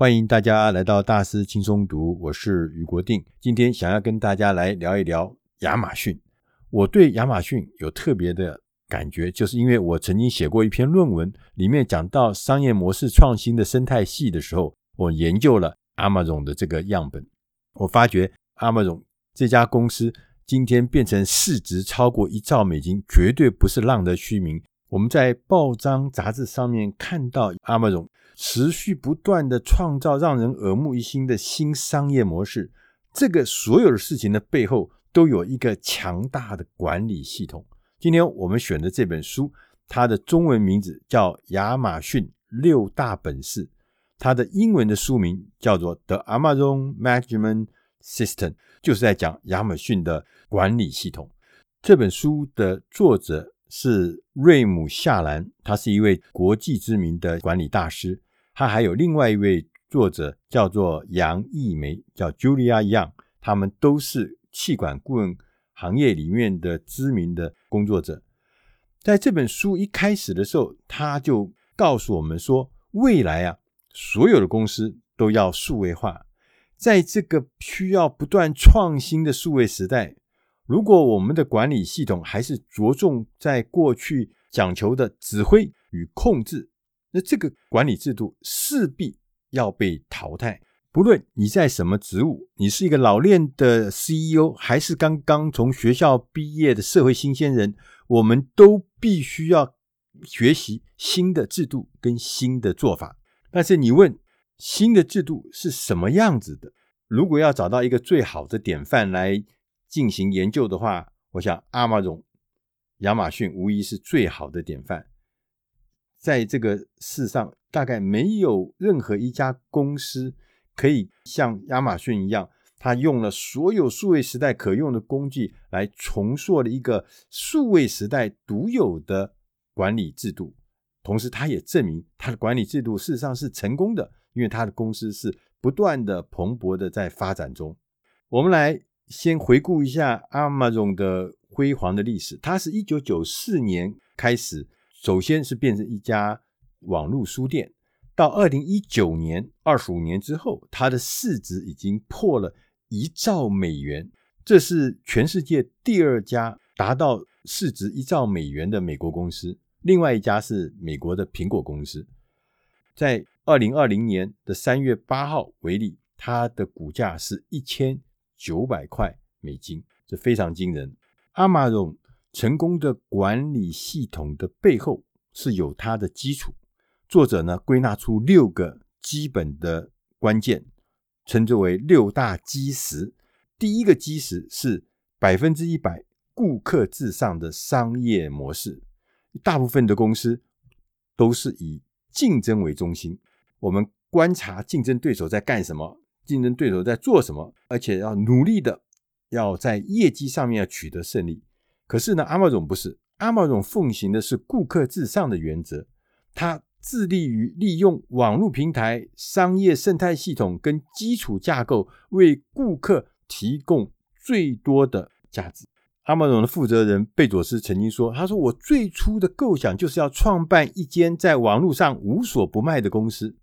欢迎大家来到大师轻松读，我是余国定。今天想要跟大家来聊一聊亚马逊。我对亚马逊有特别的感觉，就是因为我曾经写过一篇论文，里面讲到商业模式创新的生态系的时候，我研究了 Amazon 的这个样本。我发觉 Amazon 这家公司今天变成市值超过一兆美金，绝对不是浪得虚名。我们在报章杂志上面看到 Amazon。持续不断地创造让人耳目一新的新商业模式，这个所有的事情的背后都有一个强大的管理系统。今天我们选的这本书，它的中文名字叫《亚马逊六大本事》，它的英文的书名叫做《The Amazon Management System》，就是在讲亚马逊的管理系统。这本书的作者是瑞姆夏兰，他是一位国际知名的管理大师。他还有另外一位作者叫做杨义梅，叫 Julia Young，他们都是气管顾问行业里面的知名的工作者。在这本书一开始的时候，他就告诉我们说，未来啊，所有的公司都要数位化。在这个需要不断创新的数位时代，如果我们的管理系统还是着重在过去讲求的指挥与控制，那这个管理制度势必要被淘汰。不论你在什么职务，你是一个老练的 CEO，还是刚刚从学校毕业的社会新鲜人，我们都必须要学习新的制度跟新的做法。但是你问新的制度是什么样子的？如果要找到一个最好的典范来进行研究的话，我想 Amazon 亚马逊无疑是最好的典范。在这个世上，大概没有任何一家公司可以像亚马逊一样，它用了所有数位时代可用的工具来重塑了一个数位时代独有的管理制度。同时，它也证明它的管理制度事实上是成功的，因为它的公司是不断的蓬勃的在发展中。我们来先回顾一下 Amazon 的辉煌的历史，它是一九九四年开始。首先是变成一家网络书店，到二零一九年，二十五年之后，它的市值已经破了一兆美元，这是全世界第二家达到市值一兆美元的美国公司。另外一家是美国的苹果公司，在二零二零年的三月八号为例，它的股价是一千九百块美金，这非常惊人。Amazon。成功的管理系统的背后是有它的基础。作者呢，归纳出六个基本的关键，称之为六大基石。第一个基石是百分之一百顾客至上的商业模式。大部分的公司都是以竞争为中心，我们观察竞争对手在干什么，竞争对手在做什么，而且要努力的要在业绩上面要取得胜利。可是呢，Amazon 不是，Amazon 奉行的是顾客至上的原则，它致力于利用网络平台、商业生态系统跟基础架构，为顾客提供最多的价值。Amazon 的负责人贝佐斯曾经说：“他说我最初的构想就是要创办一间在网络上无所不卖的公司，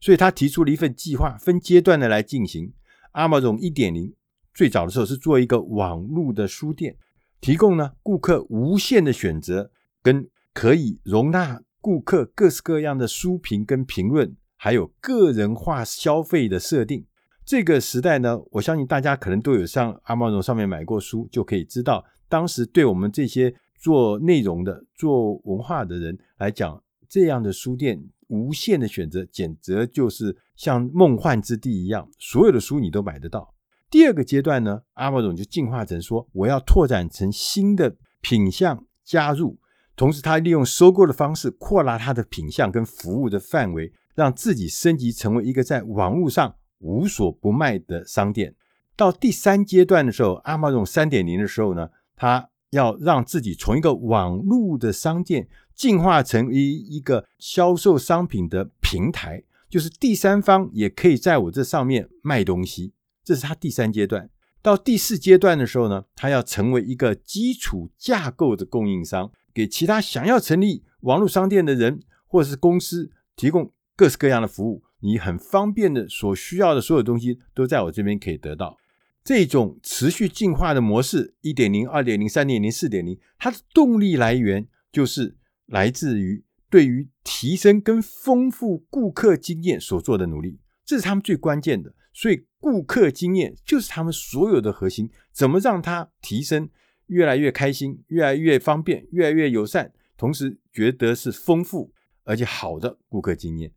所以他提出了一份计划，分阶段的来进行。Amazon 1.0最早的时候是做一个网络的书店。”提供呢顾客无限的选择，跟可以容纳顾客各式各样的书评跟评论，还有个人化消费的设定。这个时代呢，我相信大家可能都有上 Amazon 上面买过书，就可以知道，当时对我们这些做内容的、做文化的人来讲，这样的书店无限的选择，简直就是像梦幻之地一样，所有的书你都买得到。第二个阶段呢，Amazon 就进化成说，我要拓展成新的品项加入，同时他利用收购的方式扩大它的品项跟服务的范围，让自己升级成为一个在网络上无所不卖的商店。到第三阶段的时候，Amazon 三点零的时候呢，他要让自己从一个网络的商店进化成一一个销售商品的平台，就是第三方也可以在我这上面卖东西。这是他第三阶段，到第四阶段的时候呢，他要成为一个基础架构的供应商，给其他想要成立网络商店的人或者是公司提供各式各样的服务，你很方便的所需要的所有东西都在我这边可以得到。这种持续进化的模式，一点零、二点零、三点零、四点零，它的动力来源就是来自于对于提升跟丰富顾客经验所做的努力，这是他们最关键的。所以，顾客经验就是他们所有的核心。怎么让他提升，越来越开心，越来越方便，越来越友善，同时觉得是丰富而且好的顾客经验。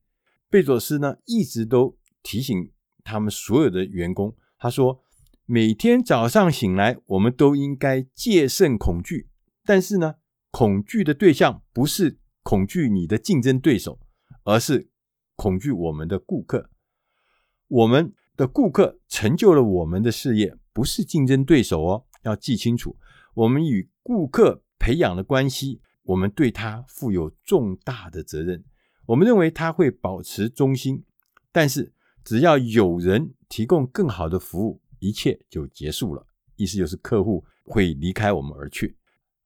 贝佐斯呢，一直都提醒他们所有的员工，他说。每天早上醒来，我们都应该戒慎恐惧。但是呢，恐惧的对象不是恐惧你的竞争对手，而是恐惧我们的顾客。我们的顾客成就了我们的事业，不是竞争对手哦。要记清楚，我们与顾客培养的关系，我们对他负有重大的责任。我们认为他会保持忠心，但是只要有人提供更好的服务。一切就结束了，意思就是客户会离开我们而去。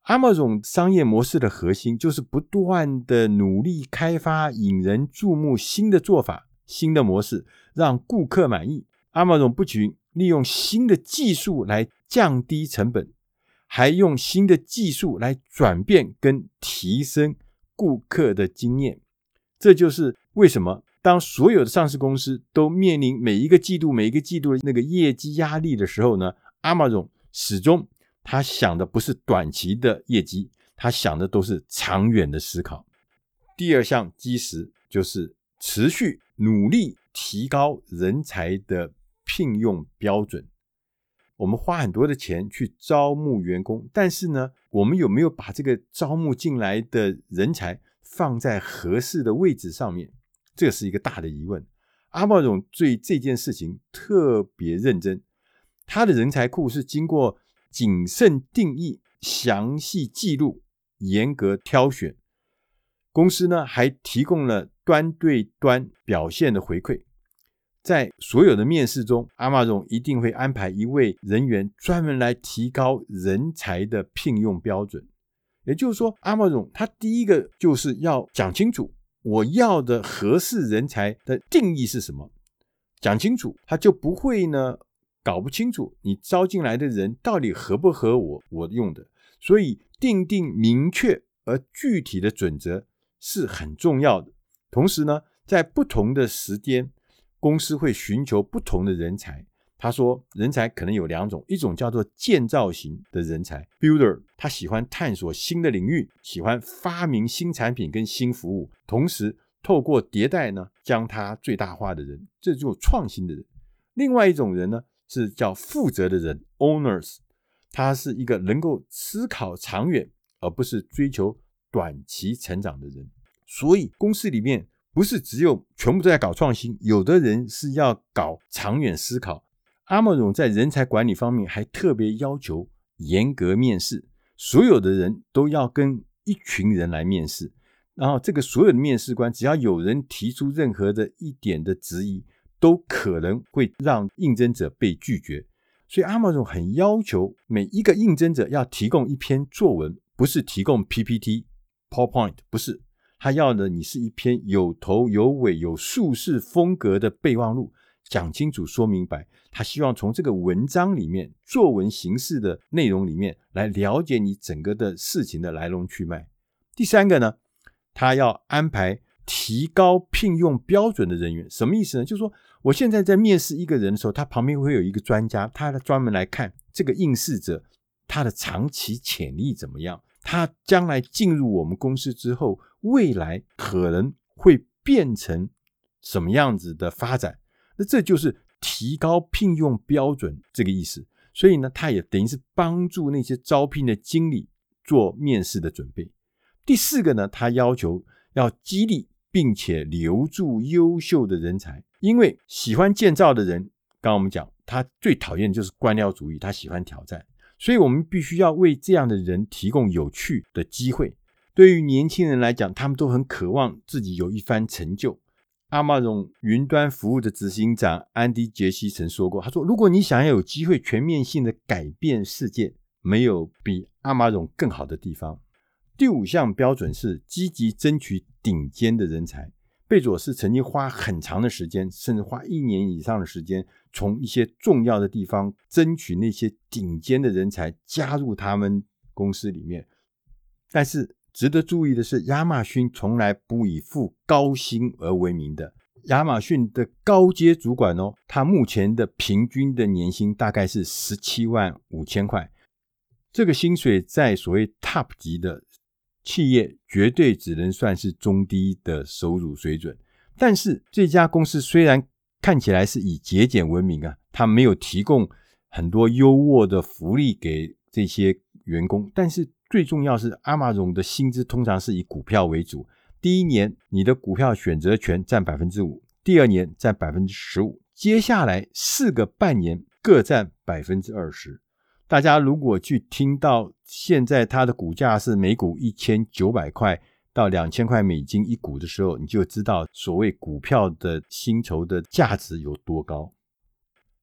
阿莫总商业模式的核心就是不断的努力开发引人注目新的做法、新的模式，让顾客满意。Amazon 不仅利用新的技术来降低成本，还用新的技术来转变跟提升顾客的经验。这就是为什么。当所有的上市公司都面临每一个季度、每一个季度的那个业绩压力的时候呢，Amazon 始终他想的不是短期的业绩，他想的都是长远的思考。第二项基石就是持续努力提高人才的聘用标准。我们花很多的钱去招募员工，但是呢，我们有没有把这个招募进来的人才放在合适的位置上面？这是一个大的疑问。阿茂总对这件事情特别认真，他的人才库是经过谨慎定义、详细记录、严格挑选。公司呢还提供了端对端表现的回馈。在所有的面试中阿玛总一定会安排一位人员专门来提高人才的聘用标准。也就是说阿玛总他第一个就是要讲清楚。我要的合适人才的定义是什么？讲清楚，他就不会呢搞不清楚你招进来的人到底合不合我我用的。所以，定定明确而具体的准则是很重要的。同时呢，在不同的时间，公司会寻求不同的人才。他说，人才可能有两种，一种叫做建造型的人才 （builder），他喜欢探索新的领域，喜欢发明新产品跟新服务，同时透过迭代呢，将它最大化的人，这就创新的人。另外一种人呢，是叫负责的人 （owners），他是一个能够思考长远，而不是追求短期成长的人。所以，公司里面不是只有全部都在搞创新，有的人是要搞长远思考。阿莫总在人才管理方面还特别要求严格面试，所有的人都要跟一群人来面试，然后这个所有的面试官只要有人提出任何的一点的质疑，都可能会让应征者被拒绝。所以阿莫总很要求每一个应征者要提供一篇作文，不是提供 PPT、PowerPoint，不是，他要的你是一篇有头有尾、有叙事风格的备忘录。讲清楚、说明白，他希望从这个文章里面、作文形式的内容里面来了解你整个的事情的来龙去脉。第三个呢，他要安排提高聘用标准的人员，什么意思呢？就是说，我现在在面试一个人的时候，他旁边会有一个专家，他专门来看这个应试者他的长期潜力怎么样，他将来进入我们公司之后，未来可能会变成什么样子的发展。那这就是提高聘用标准这个意思，所以呢，他也等于是帮助那些招聘的经理做面试的准备。第四个呢，他要求要激励并且留住优秀的人才，因为喜欢建造的人，刚刚我们讲，他最讨厌就是官僚主义，他喜欢挑战，所以我们必须要为这样的人提供有趣的机会。对于年轻人来讲，他们都很渴望自己有一番成就。Amazon 云端服务的执行长安迪·杰西曾说过：“他说，如果你想要有机会全面性的改变世界，没有比 Amazon 更好的地方。”第五项标准是积极争取顶尖的人才，贝佐斯曾经花很长的时间，甚至花一年以上的时间，从一些重要的地方争取那些顶尖的人才加入他们公司里面。但是值得注意的是，亚马逊从来不以付高薪而闻名的。亚马逊的高阶主管哦，他目前的平均的年薪大概是十七万五千块。这个薪水在所谓 top 级的。企业绝对只能算是中低的收入水准，但是这家公司虽然看起来是以节俭闻名啊，它没有提供很多优渥的福利给这些员工，但是最重要是 Amazon 的薪资通常是以股票为主，第一年你的股票选择权占百分之五，第二年占百分之十五，接下来四个半年各占百分之二十。大家如果去听到现在它的股价是每股一千九百块到两千块美金一股的时候，你就知道所谓股票的薪酬的价值有多高。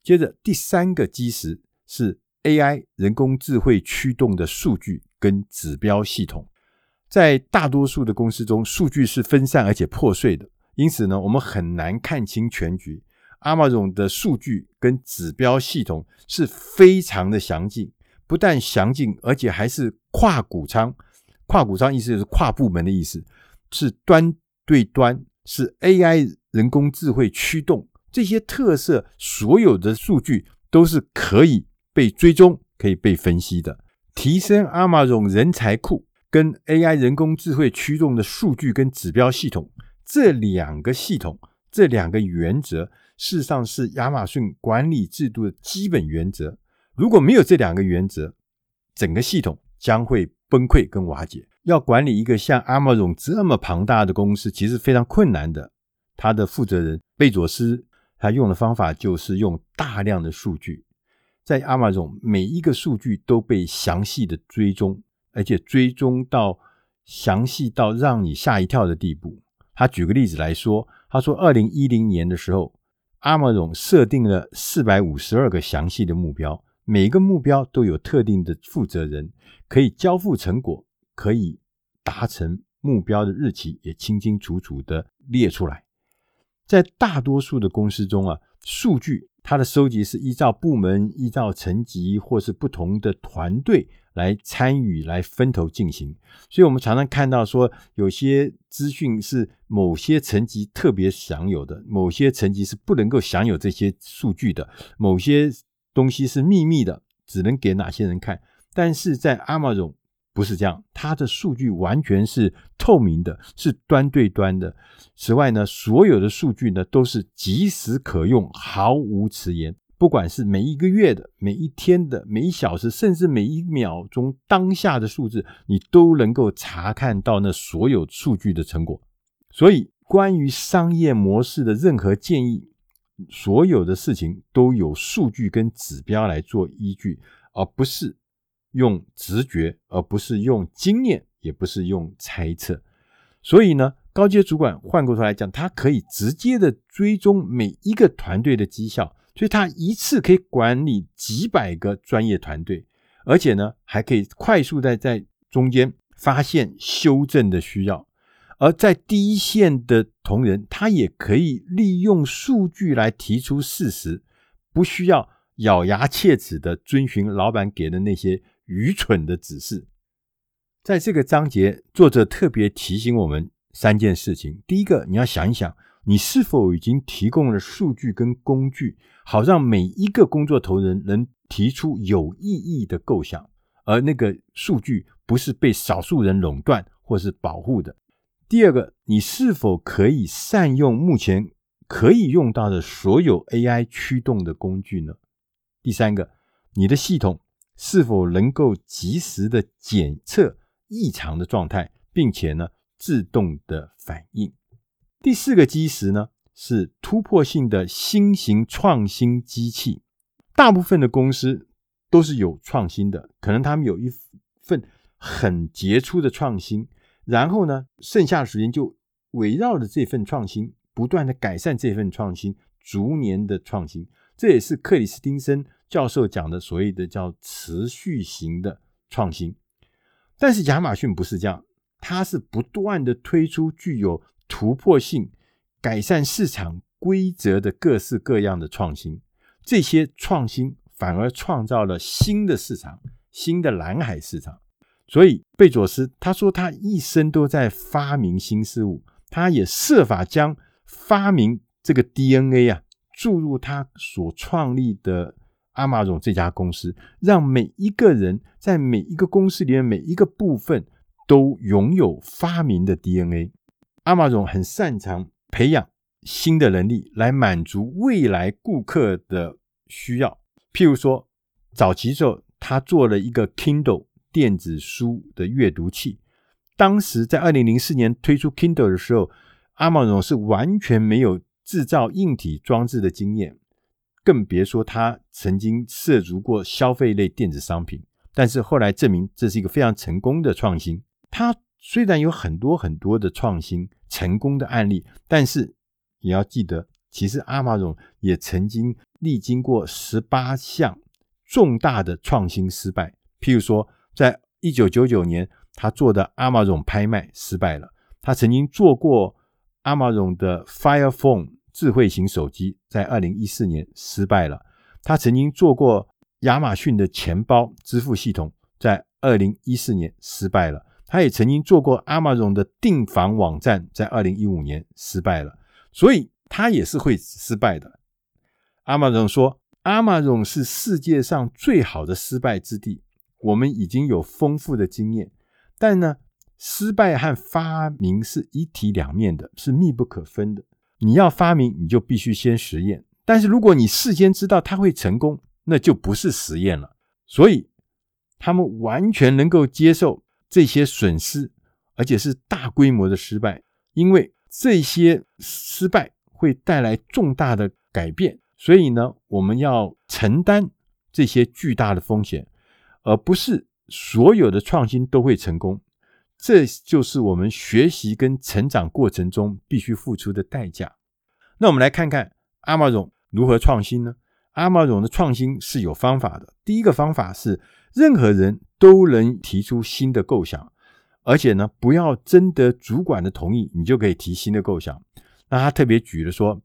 接着第三个基石是 AI 人工智慧驱动的数据跟指标系统。在大多数的公司中，数据是分散而且破碎的，因此呢，我们很难看清全局。Amazon 的数据跟指标系统是非常的详尽，不但详尽，而且还是跨谷仓。跨谷仓意思就是跨部门的意思，是端对端，是 AI 人工智慧驱动。这些特色，所有的数据都是可以被追踪、可以被分析的。提升 Amazon 人才库跟 AI 人工智慧驱动的数据跟指标系统这两个系统，这两个原则。事实上是亚马逊管理制度的基本原则。如果没有这两个原则，整个系统将会崩溃跟瓦解。要管理一个像 Amazon 这么庞大的公司，其实非常困难的。他的负责人贝佐斯，他用的方法就是用大量的数据，在 Amazon 每一个数据都被详细的追踪，而且追踪到详细到让你吓一跳的地步。他举个例子来说，他说，二零一零年的时候。Amazon 设定了四百五十二个详细的目标，每一个目标都有特定的负责人，可以交付成果，可以达成目标的日期也清清楚楚的列出来。在大多数的公司中啊，数据它的收集是依照部门、依照层级或是不同的团队。来参与、来分头进行，所以我们常常看到说，有些资讯是某些层级特别享有的，某些层级是不能够享有这些数据的，某些东西是秘密的，只能给哪些人看。但是在 Amazon 不是这样，它的数据完全是透明的，是端对端的。此外呢，所有的数据呢都是即时可用，毫无迟延。不管是每一个月的、每一天的、每一小时，甚至每一秒钟当下的数字，你都能够查看到那所有数据的成果。所以，关于商业模式的任何建议，所有的事情都有数据跟指标来做依据，而不是用直觉，而不是用经验，也不是用猜测。所以呢，高阶主管换过头来讲，他可以直接的追踪每一个团队的绩效。所以，他一次可以管理几百个专业团队，而且呢，还可以快速的在中间发现修正的需要。而在第一线的同仁，他也可以利用数据来提出事实，不需要咬牙切齿的遵循老板给的那些愚蠢的指示。在这个章节，作者特别提醒我们三件事情：第一个，你要想一想。你是否已经提供了数据跟工具，好让每一个工作同仁能提出有意义的构想，而那个数据不是被少数人垄断或是保护的？第二个，你是否可以善用目前可以用到的所有 AI 驱动的工具呢？第三个，你的系统是否能够及时的检测异常的状态，并且呢，自动的反应？第四个基石呢，是突破性的新型创新机器。大部分的公司都是有创新的，可能他们有一份很杰出的创新，然后呢，剩下的时间就围绕着这份创新，不断的改善这份创新，逐年的创新。这也是克里斯汀森教授讲的所谓的叫持续型的创新。但是亚马逊不是这样，它是不断的推出具有突破性改善市场规则的各式各样的创新，这些创新反而创造了新的市场，新的蓝海市场。所以贝佐斯他说，他一生都在发明新事物，他也设法将发明这个 DNA 啊注入他所创立的亚马逊这家公司，让每一个人在每一个公司里面每一个部分都拥有发明的 DNA。亚马逊很擅长培养新的能力来满足未来顾客的需要，譬如说早期时候他做了一个 Kindle。电子书的阅读器，当时在二零零四年推出 Kindle 的时候，亚马逊是完全没有制造硬体装置的经验，更别说他曾经涉足过消费类电子商品。但是后来证明这是一个非常成功的创新。他虽然有很多很多的创新成功的案例，但是也要记得，其实亚马逊也曾经历经过十八项重大的创新失败，譬如说。在一九九九年，他做的亚马逊拍卖失败了。他曾经做过亚马逊的 Fire Phone 智慧型手机，在二零一四年失败了。他曾经做过亚马逊的钱包支付系统，在二零一四年失败了。他也曾经做过亚马逊的订房网站，在二零一五年失败了。所以，他也是会失败的。亚马逊说，亚马逊是世界上最好的失败之地。我们已经有丰富的经验，但呢，失败和发明是一体两面的，是密不可分的。你要发明，你就必须先实验。但是如果你事先知道它会成功，那就不是实验了。所以，他们完全能够接受这些损失，而且是大规模的失败，因为这些失败会带来重大的改变。所以呢，我们要承担这些巨大的风险。而不是所有的创新都会成功，这就是我们学习跟成长过程中必须付出的代价。那我们来看看亚马逊如何创新呢？亚马逊的创新是有方法的。第一个方法是，任何人都能提出新的构想，而且呢，不要征得主管的同意，你就可以提新的构想。那他特别举了说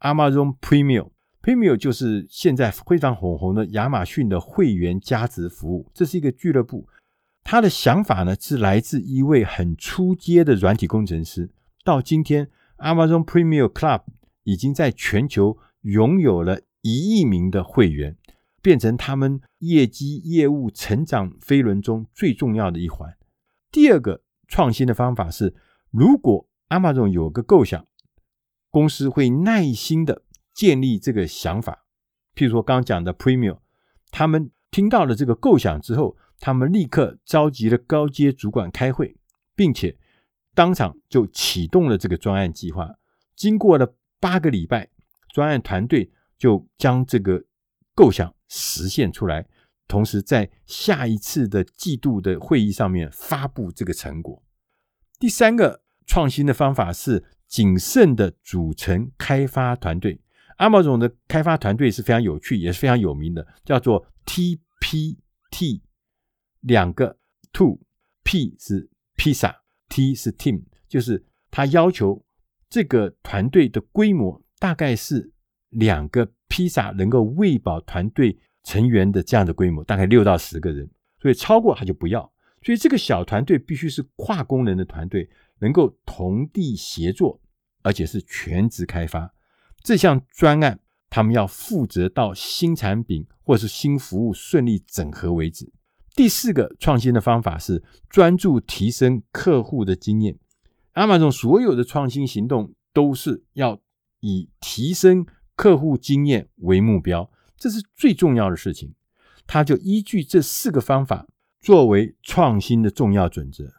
，Amazon Premium。Premium 就是现在非常火红的亚马逊的会员加值服务，这是一个俱乐部。他的想法呢，是来自一位很初阶的软体工程师。到今天，Amazon Premium Club 已经在全球拥有了一亿名的会员，变成他们业绩业务成长飞轮中最重要的一环。第二个创新的方法是，如果 Amazon 有个构想，公司会耐心的。建立这个想法，譬如说刚刚讲的 Premium，他们听到了这个构想之后，他们立刻召集了高阶主管开会，并且当场就启动了这个专案计划。经过了八个礼拜，专案团队就将这个构想实现出来，同时在下一次的季度的会议上面发布这个成果。第三个创新的方法是谨慎的组成开发团队。亚马逊的开发团队是非常有趣，也是非常有名的，叫做 TPT，两个 Two，P 是披萨，T 是 Team，就是他要求这个团队的规模大概是两个披萨能够喂饱团队成员的这样的规模，大概六到十个人，所以超过他就不要。所以这个小团队必须是跨功能的团队，能够同地协作，而且是全职开发。这项专案，他们要负责到新产品或是新服务顺利整合为止。第四个创新的方法是专注提升客户的经验。亚马逊所有的创新行动都是要以提升客户经验为目标，这是最重要的事情。他就依据这四个方法作为创新的重要准则。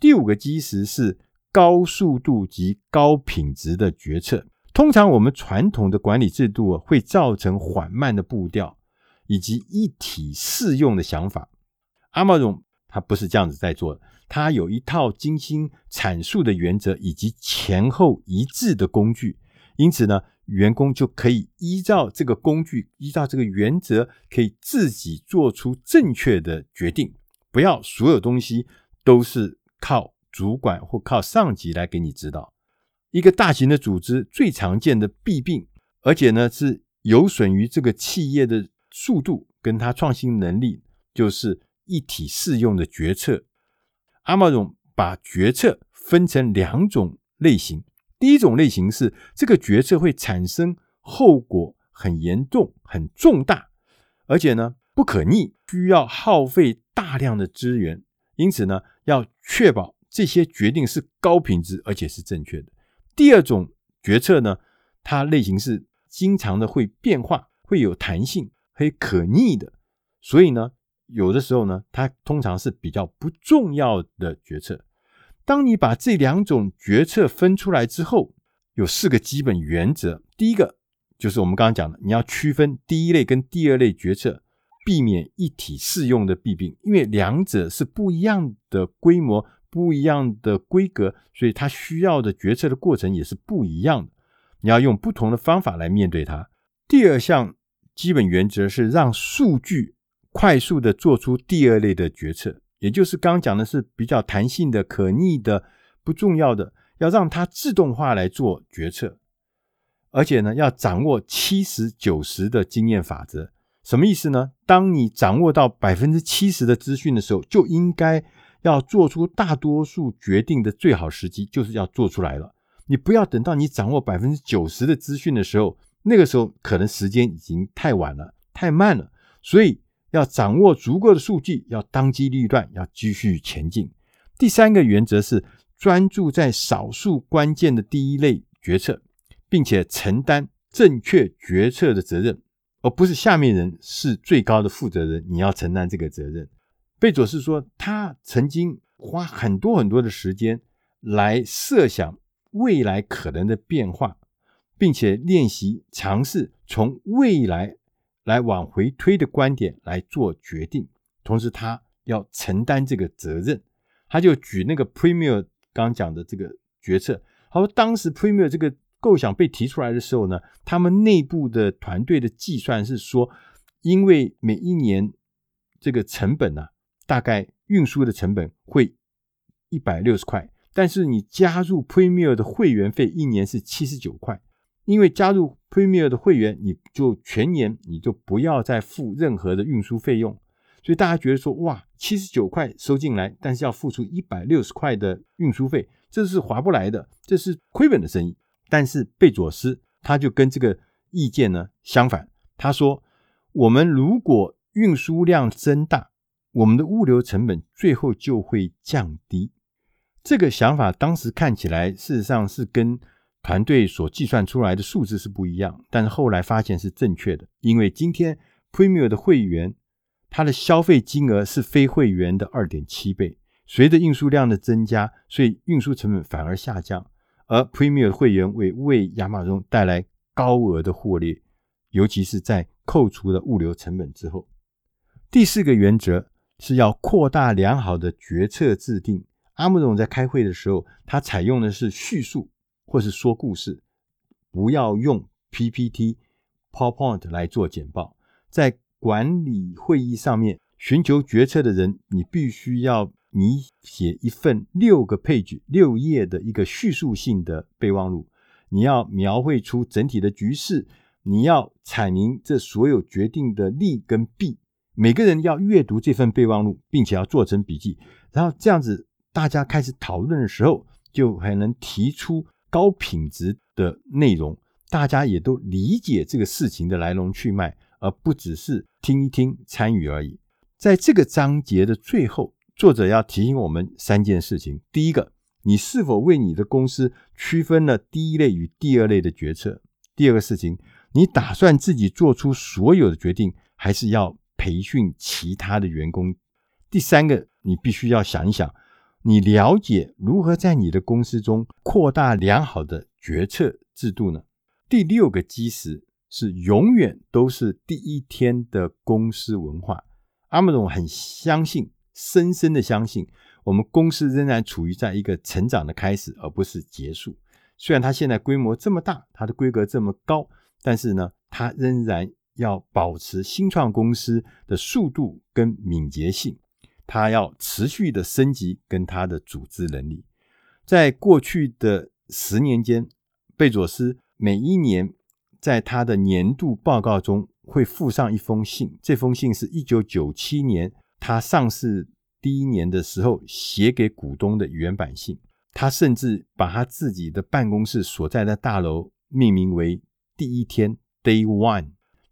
第五个基石是高速度及高品质的决策。通常我们传统的管理制度会造成缓慢的步调以及一体适用的想法。亚马逊它不是这样子在做的，它有一套精心阐述的原则以及前后一致的工具，因此呢，员工就可以依照这个工具，依照这个原则，可以自己做出正确的决定，不要所有东西都是靠主管或靠上级来给你指导。一个大型的组织最常见的弊病，而且呢是有损于这个企业的速度跟它创新能力，就是一体适用的决策。Amazon 把决策分成两种类型，第一种类型是这个决策会产生后果很严重、很重大，而且呢不可逆，需要耗费大量的资源，因此呢要确保这些决定是高品质而且是正确的。第二种决策呢，它类型是经常的会变化，会有弹性，会可逆的，所以呢。有的时候呢，它通常是比较不重要的决策。当你把这两种决策分出来之后，有四个基本原则。第一个就是我们刚刚讲的，你要区分第一类跟第二类决策，避免一体适用的弊病，因为两者是不一样的规模、不一样的规格，所以它需要的决策的过程也是不一样的。你要用不同的方法来面对它。第二项基本原则是让数据。快速的做出第二类的决策，也就是刚讲的是比较弹性的、可逆的、不重要的，要让它自动化来做决策，而且呢，要掌握七十九十的经验法则。什么意思呢？当你掌握到百分之七十的资讯的时候，就应该要做出大多数决定的最好时机，就是要做出来了。你不要等到你掌握百分之九十的资讯的时候，那个时候可能时间已经太晚了、太慢了，所以。要掌握足够的数据，要当机立断，要继续前进。第三个原则是专注在少数关键的第一类决策，并且承担正确决策的责任，而不是下面人是最高的负责人，你要承担这个责任。贝佐斯说，他曾经花很多很多的时间来设想未来可能的变化，并且练习尝试从未来。来往回推的观点来做决定，同时他要承担这个责任。他就举那个 Premier 刚讲的这个决策，他说当时 Premier 这个构想被提出来的时候呢，他们内部的团队的计算是说，因为每一年这个成本呢、啊，大概运输的成本会一百六十块，但是你加入 Premier 的会员费一年是七十九块。因为加入 Premier 的会员，你就全年你就不要再付任何的运输费用，所以大家觉得说，哇，七十九块收进来，但是要付出一百六十块的运输费，这是划不来的，这是亏本的生意。但是贝佐斯他就跟这个意见呢相反，他说，我们如果运输量增大，我们的物流成本最后就会降低。这个想法当时看起来，事实上是跟团队所计算出来的数字是不一样，但是后来发现是正确的，因为今天 Premier 的会员他的消费金额是非会员的二点七倍。随着运输量的增加，所以运输成本反而下降，而 Premier 的会员为为亚马逊带来高额的获利，尤其是在扣除了物流成本之后。第四个原则是要扩大良好的决策制定。阿姆总在开会的时候，他采用的是叙述。或是说故事，不要用 PPT、PowerPoint 来做简报。在管理会议上面，寻求决策的人，你必须要你写一份六个 page、六页的一个叙述性的备忘录。你要描绘出整体的局势，你要阐明这所有决定的利跟弊。每个人要阅读这份备忘录，并且要做成笔记。然后这样子，大家开始讨论的时候，就还能提出。高品质的内容，大家也都理解这个事情的来龙去脉，而不只是听一听参与而已。在这个章节的最后，作者要提醒我们三件事情：第一个，你是否为你的公司区分了第一类与第二类的决策？第二个事情，你打算自己做出所有的决定，还是要培训其他的员工？第三个，你必须要想一想。你了解如何在你的公司中扩大良好的决策制度呢？第六个基石是永远都是第一天的公司文化。阿姆总很相信，深深的相信，我们公司仍然处于在一个成长的开始，而不是结束。虽然它现在规模这么大，它的规格这么高，但是呢，它仍然要保持新创公司的速度跟敏捷性。他要持续的升级跟他的组织能力，在过去的十年间，贝佐斯每一年在他的年度报告中会附上一封信，这封信是一九九七年他上市第一年的时候写给股东的原版信。他甚至把他自己的办公室所在的大楼命名为“第一天 ”（Day One）。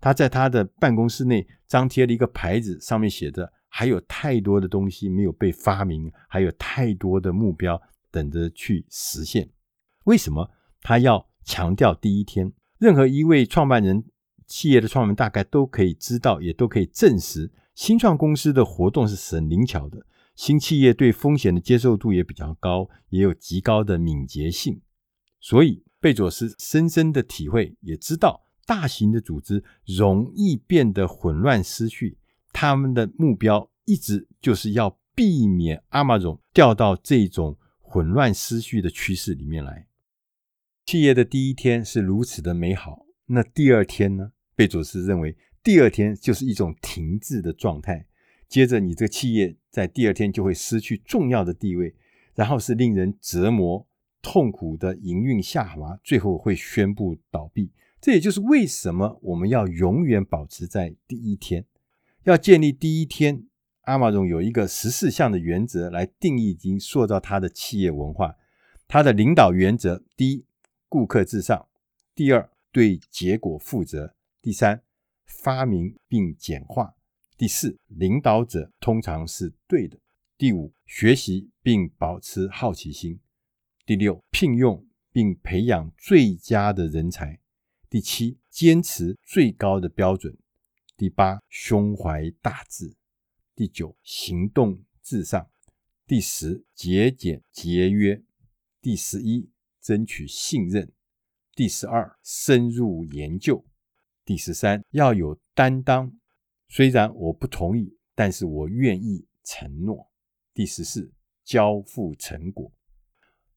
他在他的办公室内张贴了一个牌子，上面写着：“还有太多的东西没有被发明，还有太多的目标等着去实现。”为什么他要强调第一天？任何一位创办人、企业的创办人大概都可以知道，也都可以证实，新创公司的活动是很灵巧的。新企业对风险的接受度也比较高，也有极高的敏捷性。所以，贝佐斯深深的体会，也知道大型的组织容易变得混乱失序。他们的目标一直就是要避免 Amazon 掉到这种混乱失序的趋势里面来。企业的第一天是如此的美好，那第二天呢？贝佐斯认为，第二天就是一种停滞的状态。接着，你这个企业在第二天就会失去重要的地位，然后是令人折磨、痛苦的营运下滑，最后会宣布倒闭。这也就是为什么我们要永远保持在第一天，要建立第一天。Amazon 有一个十四项的原则来定义及塑造它的企业文化。它的领导原则：第一，顾客至上；第二，对结果负责；第三，发明并简化。第四，领导者通常是对的。第五，学习并保持好奇心。第六，聘用并培养最佳的人才。第七，坚持最高的标准。第八，胸怀大志。第九，行动至上。第十，节俭节约。第十一，争取信任。第十二，深入研究。第十三，要有担当。虽然我不同意，但是我愿意承诺。第十四，交付成果。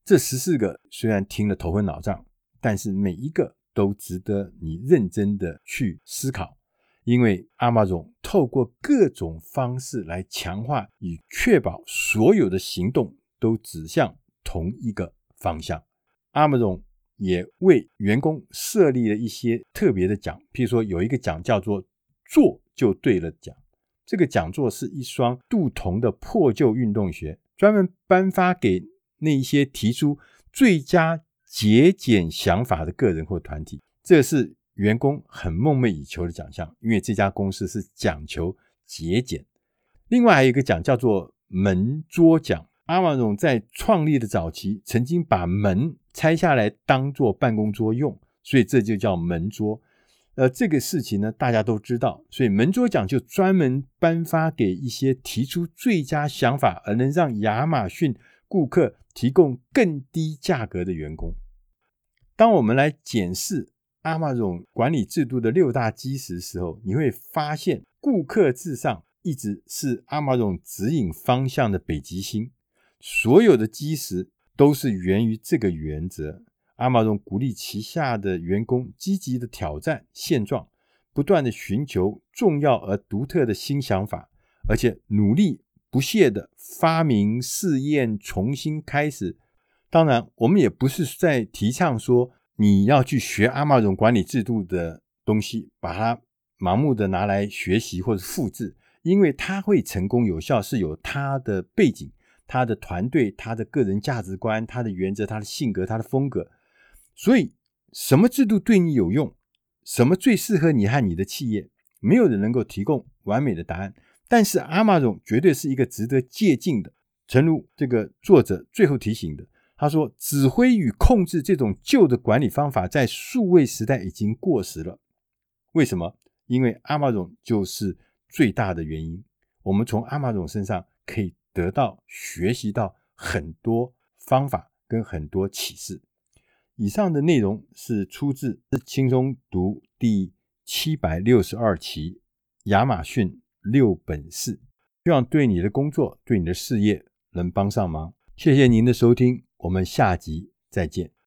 这十四个虽然听了头昏脑胀，但是每一个都值得你认真的去思考，因为阿玛总透过各种方式来强化与确保所有的行动都指向同一个方向。阿玛总也为员工设立了一些特别的奖，譬如说有一个奖叫做“做”。就对了奖，这个讲座是一双镀铜的破旧运动鞋，专门颁发给那些提出最佳节俭想法的个人或团体。这是员工很梦寐以求的奖项，因为这家公司是讲求节俭。另外还有一个奖叫做门桌奖，Amazon 在创立的早期曾经把门拆下来当做办公桌用，所以这就叫门桌。呃，这个事情呢，大家都知道，所以门桌奖就专门颁发给一些提出最佳想法而能让亚马逊顾客提供更低价格的员工。当我们来检视 Amazon 管理制度的六大基石时候，你会发现顾客至上一直是 Amazon 指引方向的北极星，所有的基石都是源于这个原则。Amazon 鼓励旗下的员工积极的挑战现状，不断的寻求重要而独特的新想法，而且努力不懈的发明、试验、重新开始。当然，我们也不是在提倡说你要去学 Amazon 管理制度的东西，把它盲目的拿来学习或者复制，因为它会成功有效是有它的背景、它的团队、它的个人价值观、它的原则、它的性格、它的风格。所以，什么制度对你有用？什么最适合你和你的企业？没有人能够提供完美的答案。但是，Amazon 绝对是一个值得借鉴的。诚如这个作者最后提醒的，他说：“指挥与控制这种旧的管理方法，在数位时代已经过时了。”为什么？因为阿玛总就是最大的原因。我们从阿玛总身上可以得到、学习到很多方法跟很多启示。以上的内容是出自轻松读第七百六十二期亚马逊六本事，希望对你的工作、对你的事业能帮上忙。谢谢您的收听，我们下集再见。